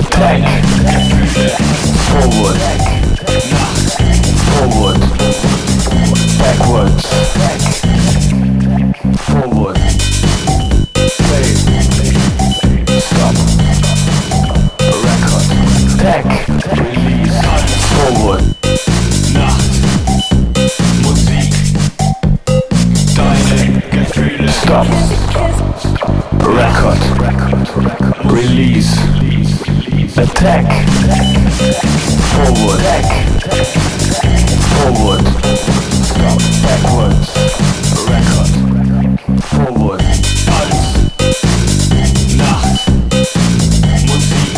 attack. Forward. Attack. Forward. Attack Forward. Backwards. Record. Forward. Tanz. Nacht. Musik.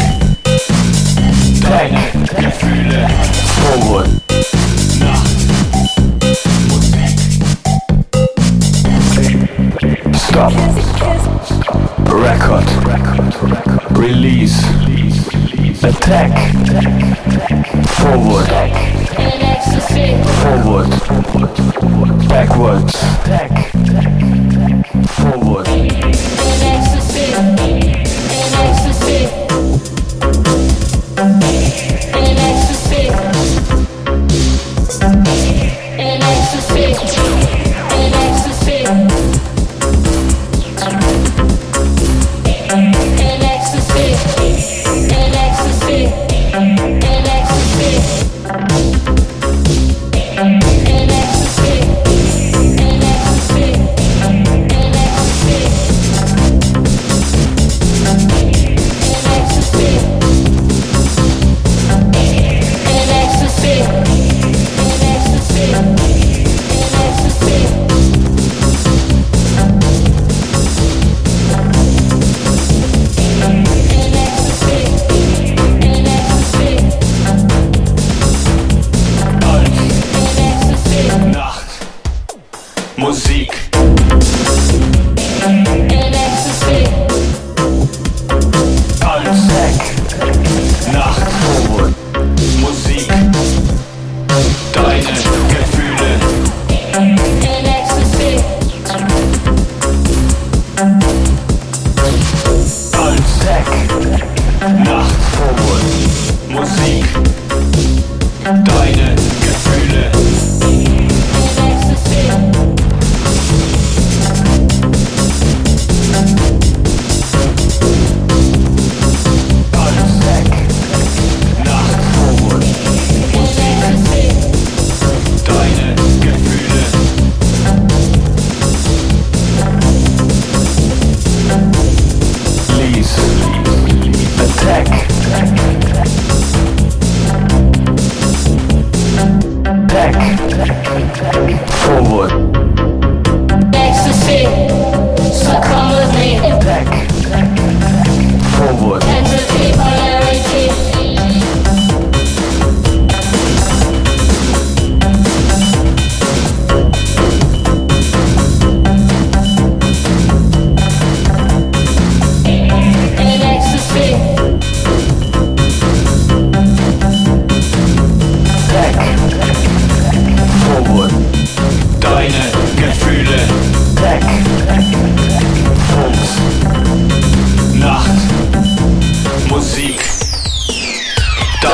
Deine Gefühle. Forward. Nacht. Musik. Stop. Record. Release. Attack. Forward. Forward. Backwards. Forward. Musik. Tanz. Nacht. Forward. Musik. Deine Gefühle. Tanz. Nacht. Forward. Musik. Deine Forward.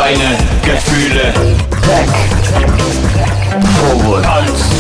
Deine Gefühle. Back. Forward. Tanz.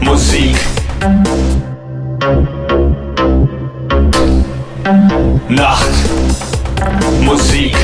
Musik. Nacht. Musik.